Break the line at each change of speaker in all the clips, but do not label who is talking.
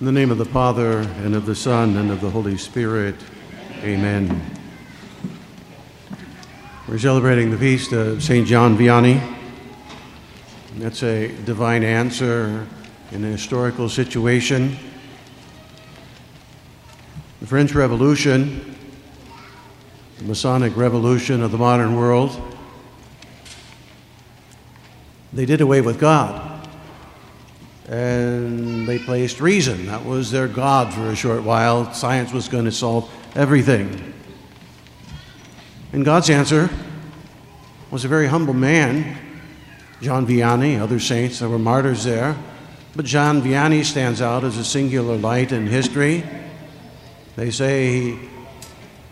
In the name of the Father, and of the Son, and of the Holy Spirit, amen. We're celebrating the feast of St. John Vianney. That's a divine answer in a historical situation. The French Revolution, the Masonic revolution of the modern world, they did away with God and they placed reason. That was their God for a short while. Science was going to solve everything. And God's answer was a very humble man, John Vianney, other saints, there were martyrs there. But John Vianney stands out as a singular light in history. They say he,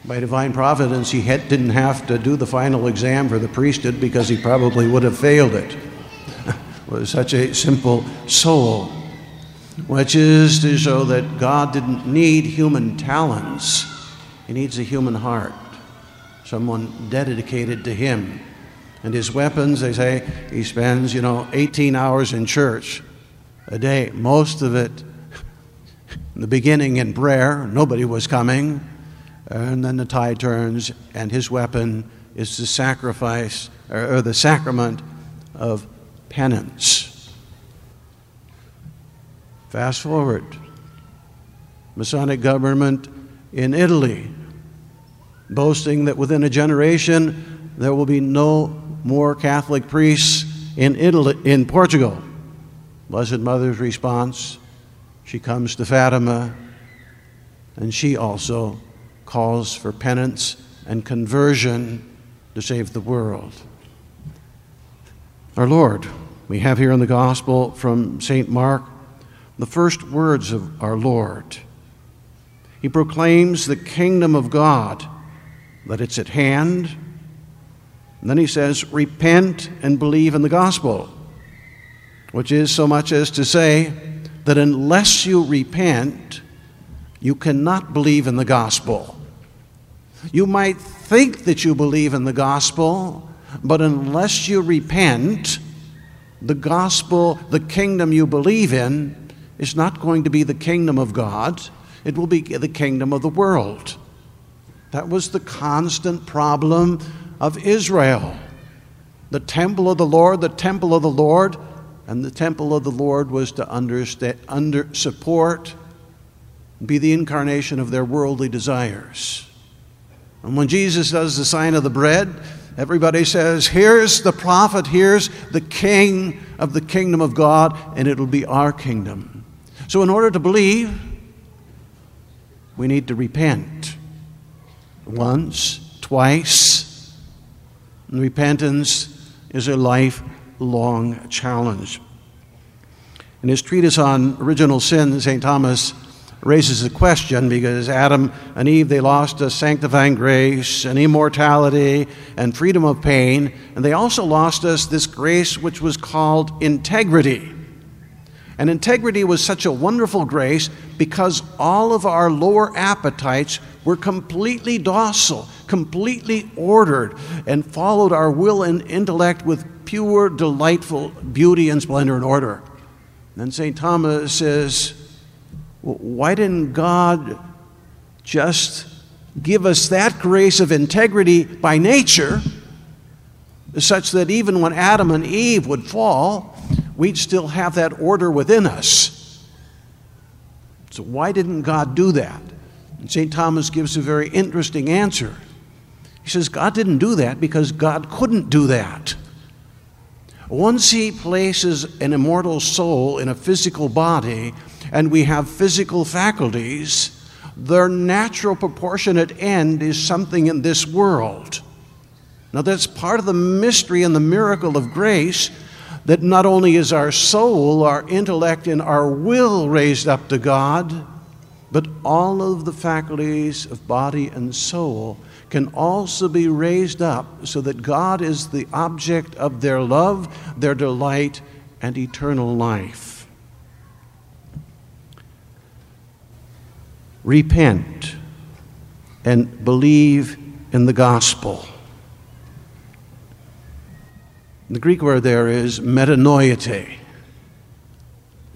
by divine providence, he had, didn't have to do the final exam for the priesthood because he probably would have failed it was such a simple soul, which is to show that God didn't need human talents, He needs a human heart, someone dedicated to Him. And his weapons, they say, he spends, you know, 18 hours in church a day, most of it in the beginning in prayer, nobody was coming. And then the tide turns, and his weapon is the sacrifice or, the sacrament of penance. Fast forward. Masonic government in Italy boasting that within a generation there will be no more Catholic priests in Italy in Portugal. Blessed Mother's response, she comes to Fatima and she also calls for penance and conversion to save the world. Our Lord, we have here in the Gospel from St. Mark the first words of our Lord. He proclaims the kingdom of God, that it's at hand. And then he says, Repent and believe in the gospel, which is so much as to say that unless you repent, you cannot believe in the gospel. You might think that you believe in the gospel, but unless you repent, the gospel, the kingdom you believe in, is not going to be the kingdom of God, it will be the kingdom of the world. That was the constant problem of Israel. The temple of the Lord, the temple of the Lord, and the temple of the Lord was to understand, under, support, be the incarnation of their worldly desires. And when Jesus does the sign of the bread, Everybody says, Here's the prophet, here's the king of the kingdom of God, and it'll be our kingdom. So, in order to believe, we need to repent once, twice. And repentance is a lifelong challenge. In his treatise on original sin, St. Thomas raises a question because Adam and Eve, they lost a sanctifying grace and immortality and freedom of pain, and they also lost us this grace which was called integrity. And integrity was such a wonderful grace because all of our lower appetites were completely docile, completely ordered, and followed our will and intellect with pure, delightful beauty and splendor and order. Then St. Thomas says, why didn't God just give us that grace of integrity by nature, such that even when Adam and Eve would fall, we'd still have that order within us? So, why didn't God do that? And St. Thomas gives a very interesting answer. He says, God didn't do that because God couldn't do that. Once He places an immortal soul in a physical body, and we have physical faculties, their natural proportionate end is something in this world. Now, that's part of the mystery and the miracle of grace that not only is our soul, our intellect, and our will raised up to God, but all of the faculties of body and soul can also be raised up so that God is the object of their love, their delight, and eternal life. Repent and believe in the gospel. The Greek word there is metanoeite.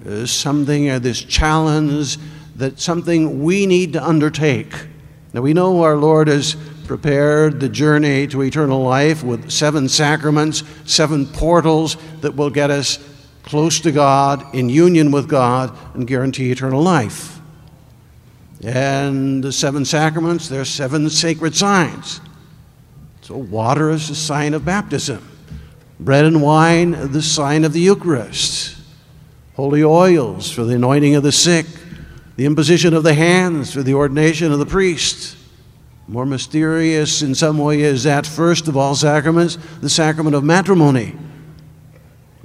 uh, something, uh, this challenge that something we need to undertake. Now we know our Lord has prepared the journey to eternal life with seven sacraments, seven portals that will get us close to God, in union with God, and guarantee eternal life. And the seven sacraments, there are seven sacred signs. So, water is a sign of baptism, bread and wine, the sign of the Eucharist, holy oils for the anointing of the sick, the imposition of the hands for the ordination of the priest. More mysterious in some way is that first of all sacraments, the sacrament of matrimony,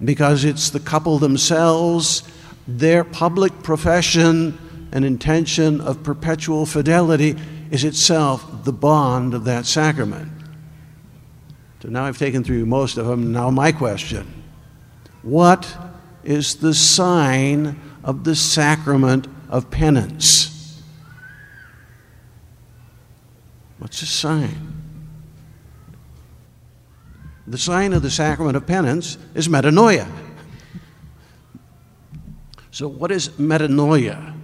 because it's the couple themselves, their public profession and intention of perpetual fidelity is itself the bond of that sacrament. So now I've taken through most of them. Now, my question What is the sign of the sacrament of penance? What's the sign? The sign of the sacrament of penance is metanoia. So, what is metanoia?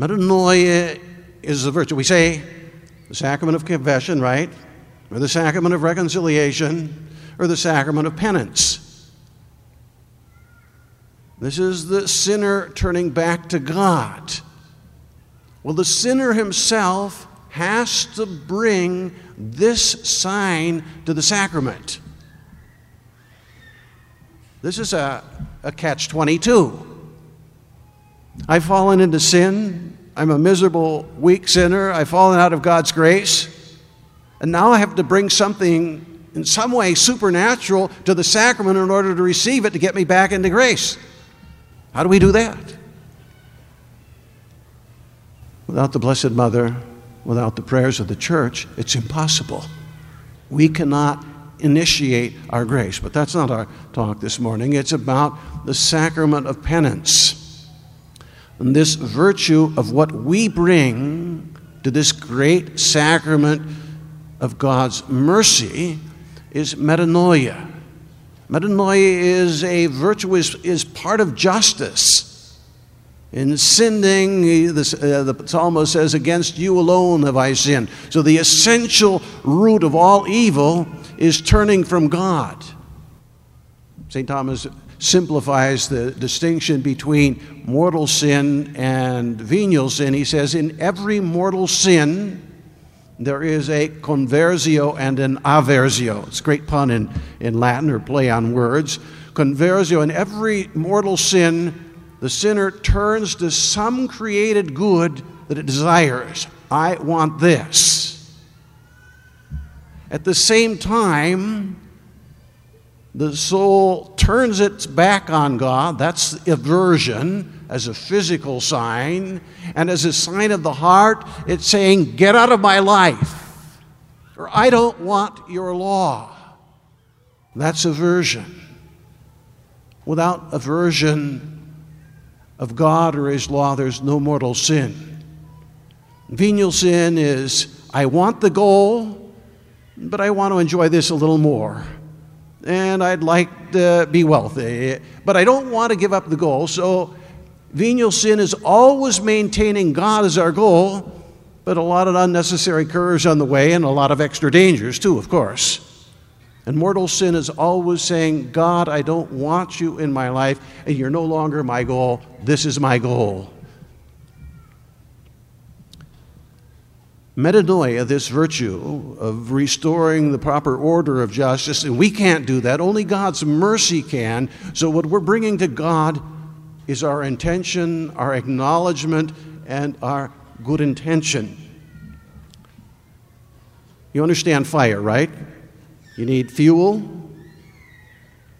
Metanoia is the virtue. We say the sacrament of confession, right? Or the sacrament of reconciliation, or the sacrament of penance. This is the sinner turning back to God. Well, the sinner himself has to bring this sign to the sacrament. This is a, a catch 22. I've fallen into sin. I'm a miserable, weak sinner. I've fallen out of God's grace. And now I have to bring something in some way supernatural to the sacrament in order to receive it to get me back into grace. How do we do that? Without the Blessed Mother, without the prayers of the church, it's impossible. We cannot initiate our grace. But that's not our talk this morning. It's about the sacrament of penance. And this virtue of what we bring to this great sacrament of God's mercy is metanoia. Metanoia is a virtue, is, is part of justice. In sinning, the, uh, the psalmist says, Against you alone have I sinned. So the essential root of all evil is turning from God. St. Thomas simplifies the distinction between mortal sin and venial sin. He says, In every mortal sin, there is a conversio and an aversio. It's a great pun in, in Latin or play on words. Conversio, in every mortal sin, the sinner turns to some created good that it desires. I want this. At the same time, the soul turns its back on God. That's aversion as a physical sign. And as a sign of the heart, it's saying, Get out of my life, or I don't want your law. That's aversion. Without aversion, of God or His law, there's no mortal sin. Venial sin is I want the goal, but I want to enjoy this a little more. And I'd like to be wealthy, but I don't want to give up the goal. So, venial sin is always maintaining God as our goal, but a lot of unnecessary curves on the way and a lot of extra dangers, too, of course. And mortal sin is always saying, God, I don't want you in my life, and you're no longer my goal. This is my goal. Metanoia, this virtue of restoring the proper order of justice, and we can't do that, only God's mercy can. So, what we're bringing to God is our intention, our acknowledgement, and our good intention. You understand fire, right? You need fuel,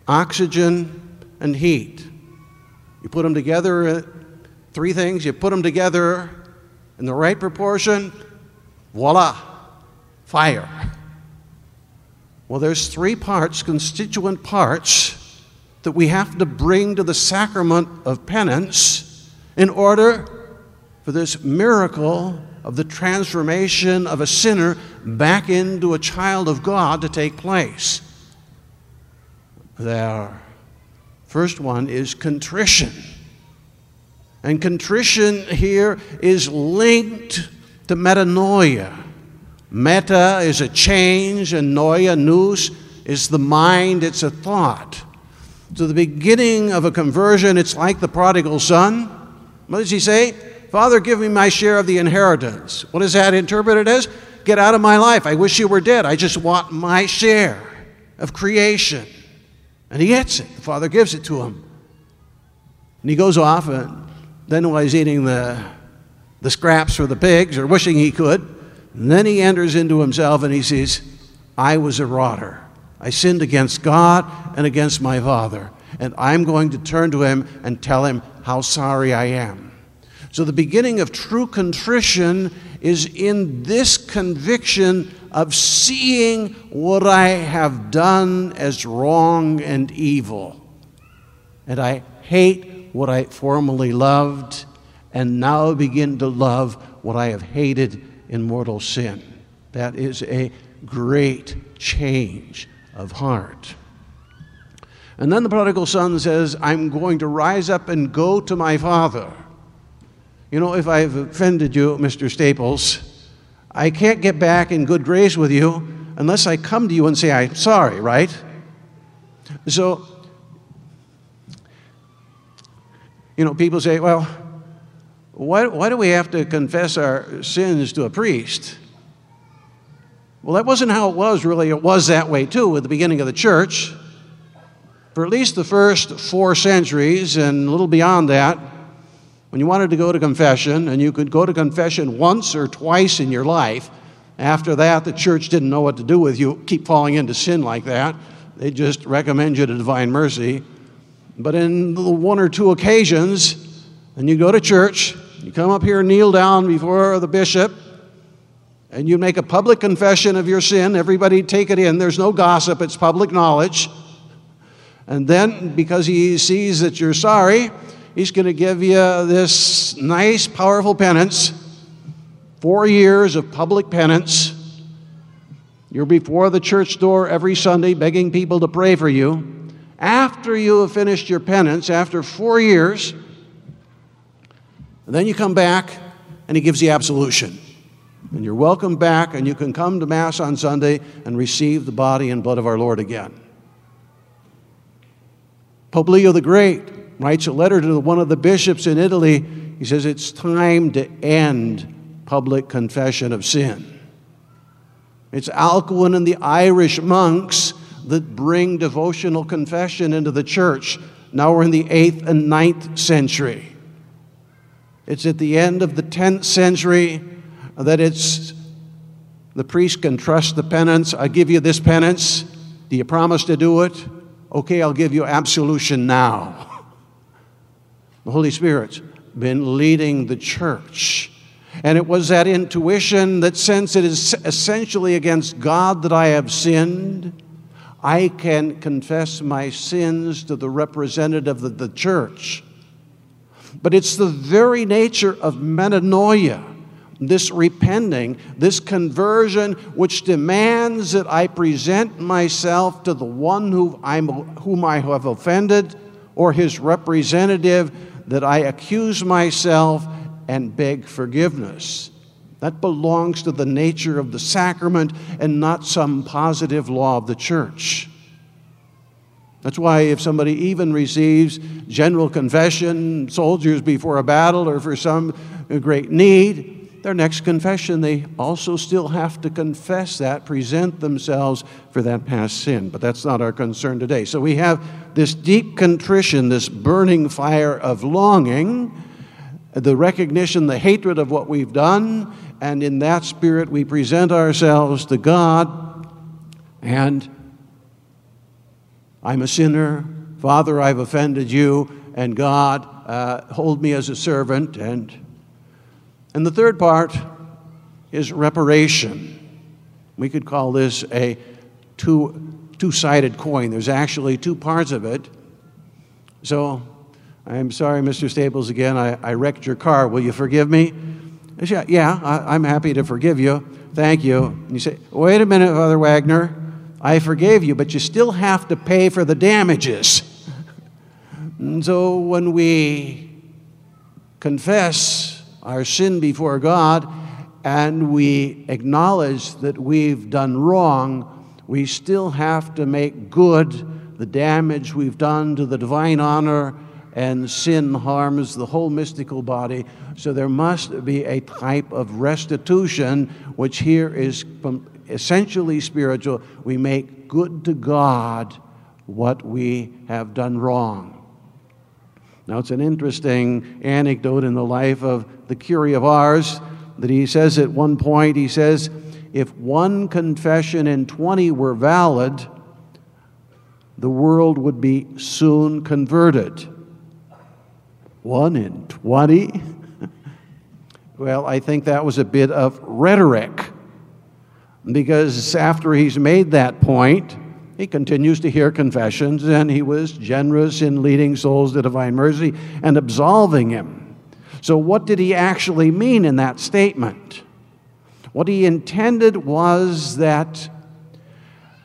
oxygen, and heat. You put them together, uh, three things, you put them together in the right proportion, voila, fire. Well, there's three parts, constituent parts, that we have to bring to the sacrament of penance in order for this miracle of the transformation of a sinner back into a child of God to take place. There. first one is contrition. And contrition here is linked to metanoia. Meta is a change, and noia, nous, is the mind, it's a thought. So, the beginning of a conversion, it's like the prodigal son. What does he say? Father, give me my share of the inheritance. What is that interpreted as? Get out of my life. I wish you were dead. I just want my share of creation. And he gets it. The father gives it to him. And he goes off, and then while he's eating the, the scraps for the pigs, or wishing he could, and then he enters into himself and he says, I was a rotter. I sinned against God and against my father. And I'm going to turn to him and tell him how sorry I am. So the beginning of true contrition is in this conviction of seeing what I have done as wrong and evil. And I hate what I formerly loved, and now begin to love what I have hated in mortal sin. That is a great change of heart. And then the prodigal son says, I'm going to rise up and go to my father. You know, if I've offended you, Mr. Staples, I can't get back in good grace with you unless I come to you and say, I'm sorry, right? So, you know, people say, well, why, why do we have to confess our sins to a priest? Well, that wasn't how it was, really. It was that way, too, at the beginning of the church. For at least the first four centuries and a little beyond that, when you wanted to go to confession, and you could go to confession once or twice in your life, after that, the church didn't know what to do with you, keep falling into sin like that. They just recommend you to divine mercy. But in the one or two occasions, and you go to church, you come up here, kneel down before the bishop, and you make a public confession of your sin. Everybody take it in. There's no gossip, it's public knowledge. And then, because he sees that you're sorry, he's going to give you this nice, powerful penance four years of public penance. You're before the church door every Sunday begging people to pray for you. After you have finished your penance, after four years, and then you come back and he gives you absolution. And you're welcome back, and you can come to Mass on Sunday and receive the body and blood of our Lord again. Pope Leo the Great writes a letter to one of the bishops in Italy. He says, It's time to end public confession of sin. It's Alcuin and the Irish monks that bring devotional confession into the church. Now we're in the 8th and ninth century. It's at the end of the 10th century that it's the priest can trust the penance. I give you this penance. Do you promise to do it? Okay, I'll give you absolution now. The Holy Spirit's been leading the church. And it was that intuition that since it is essentially against God that I have sinned, I can confess my sins to the representative of the church. But it's the very nature of metanoia, this repenting, this conversion, which demands that I present myself to the one who whom I have offended or his representative, that I accuse myself and beg forgiveness. That belongs to the nature of the sacrament and not some positive law of the church. That's why, if somebody even receives general confession, soldiers before a battle, or for some great need, their next confession, they also still have to confess that, present themselves for that past sin. But that's not our concern today. So we have this deep contrition, this burning fire of longing, the recognition, the hatred of what we've done, and in that spirit we present ourselves to God and I'm a sinner. Father, I've offended you, and God, uh, hold me as a servant. And, and the third part is reparation. We could call this a two, two-sided coin. There's actually two parts of it. So, I'm sorry, Mr. Staples, again, I, I wrecked your car. Will you forgive me? Yeah, yeah I, I'm happy to forgive you. Thank you. And you say, wait a minute, Father Wagner. I forgave you, but you still have to pay for the damages. and so when we confess our sin before God and we acknowledge that we've done wrong, we still have to make good the damage we've done to the divine honor, and sin harms the whole mystical body. So there must be a type of restitution, which here is essentially spiritual. We make good to God what we have done wrong. Now, it's an interesting anecdote in the life of the Curé of Ars that he says at one point, he says, if one confession in 20 were valid, the world would be soon converted. One in 20? well, I think that was a bit of rhetoric because after he's made that point, he continues to hear confessions and he was generous in leading souls to divine mercy and absolving him. So, what did he actually mean in that statement? What he intended was that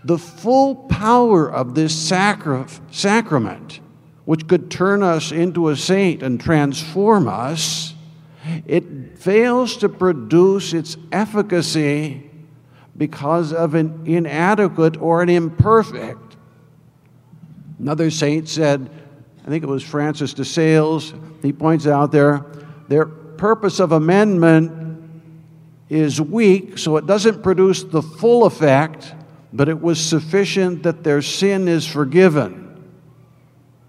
the full power of this sacra- sacrament, which could turn us into a saint and transform us, it fails to produce its efficacy because of an inadequate or an imperfect. Another saint said, I think it was Francis de Sales, he points out there, their purpose of amendment is weak, so it doesn't produce the full effect, but it was sufficient that their sin is forgiven.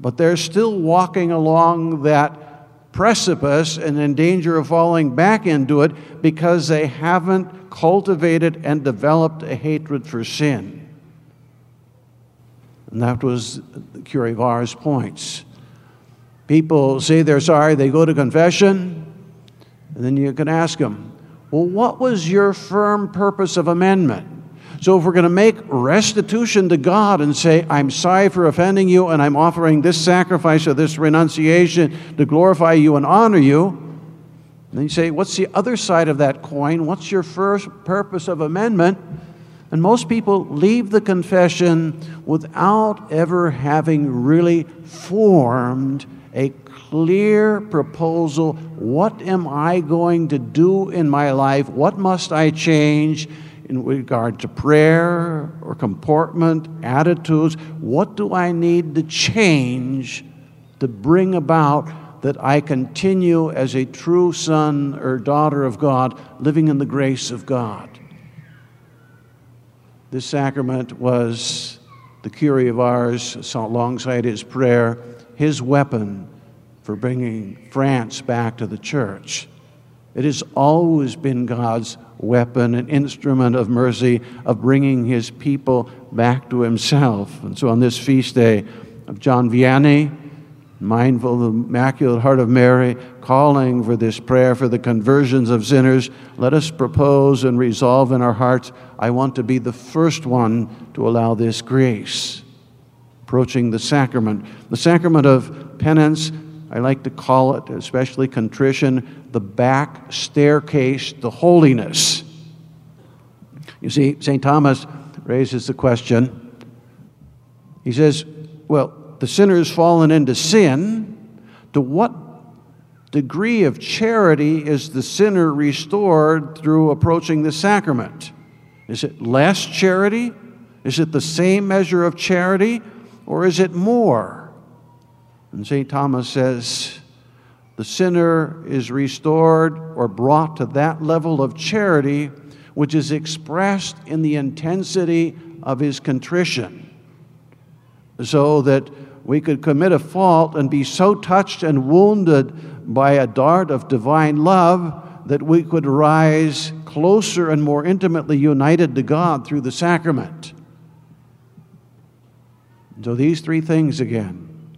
But they're still walking along that precipice and in danger of falling back into it because they haven't cultivated and developed a hatred for sin. And that was Curé of Ars' points. People say they're sorry, they go to confession, and then you can ask them, well, what was your firm purpose of amendment? So, if we're going to make restitution to God and say, I'm sorry for offending you, and I'm offering this sacrifice or this renunciation to glorify you and honor you, then you say, What's the other side of that coin? What's your first purpose of amendment? And most people leave the confession without ever having really formed a clear proposal what am I going to do in my life? What must I change in regard to prayer or comportment, attitudes? What do I need to change to bring about that I continue as a true son or daughter of God, living in the grace of God? This sacrament was the Curé of Ars alongside his prayer, his weapon for bringing France back to the church. It has always been God's weapon, an instrument of mercy, of bringing his people back to himself. And so on this feast day of John Vianney, mindful of the Immaculate Heart of Mary, calling for this prayer for the conversions of sinners, let us propose and resolve in our hearts I want to be the first one to allow this grace. Approaching the sacrament, the sacrament of penance I like to call it, especially contrition, the back staircase to holiness. You see, St. Thomas raises the question. He says, Well, the sinner has fallen into sin. To what degree of charity is the sinner restored through approaching the sacrament? Is it less charity? Is it the same measure of charity? Or is it more? And St. Thomas says, the sinner is restored or brought to that level of charity which is expressed in the intensity of his contrition, so that we could commit a fault and be so touched and wounded by a dart of divine love that we could rise closer and more intimately united to God through the sacrament. So, these three things again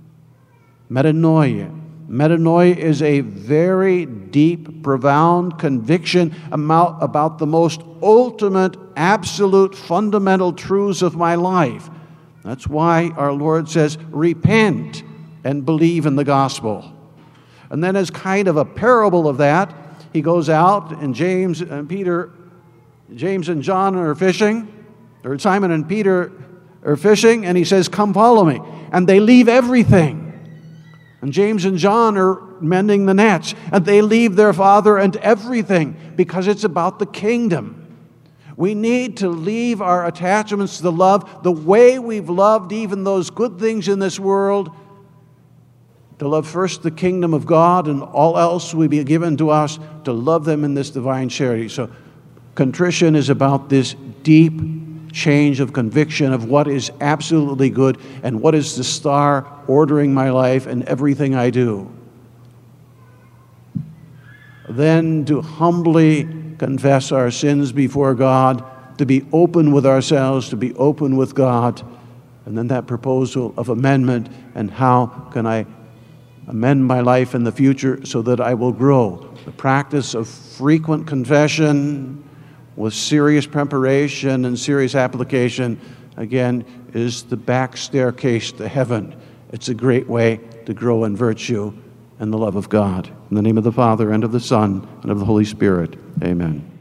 Metanoia. Metanoia is a very deep, profound conviction about, the most ultimate, absolute, fundamental truths of my life. That's why our Lord says, repent and believe in the gospel. And then, as kind of a parable of that, he goes out, and James and Peter, James and John are fishing, or Simon and Peter are fishing, and he says, Come follow me. And they leave everything And James and John are mending the nets, and they leave their father and everything because it's about the kingdom. We need to leave our attachments to the love the way we've loved even those good things in this world. To love first the kingdom of God and all else will be given to us, to love them in this divine charity. So, contrition is about this deep change of conviction of what is absolutely good and what is the star ordering my life and everything I do. Then to humbly confess our sins before God, to be open with ourselves, to be open with God, and then that proposal of amendment and how can I amend my life in the future so that I will grow. The practice of frequent confession with serious preparation and serious application, again, is the back staircase to heaven. It's a great way to grow in virtue and the love of God. In the name of the Father, and of the Son, and of the Holy Spirit, amen.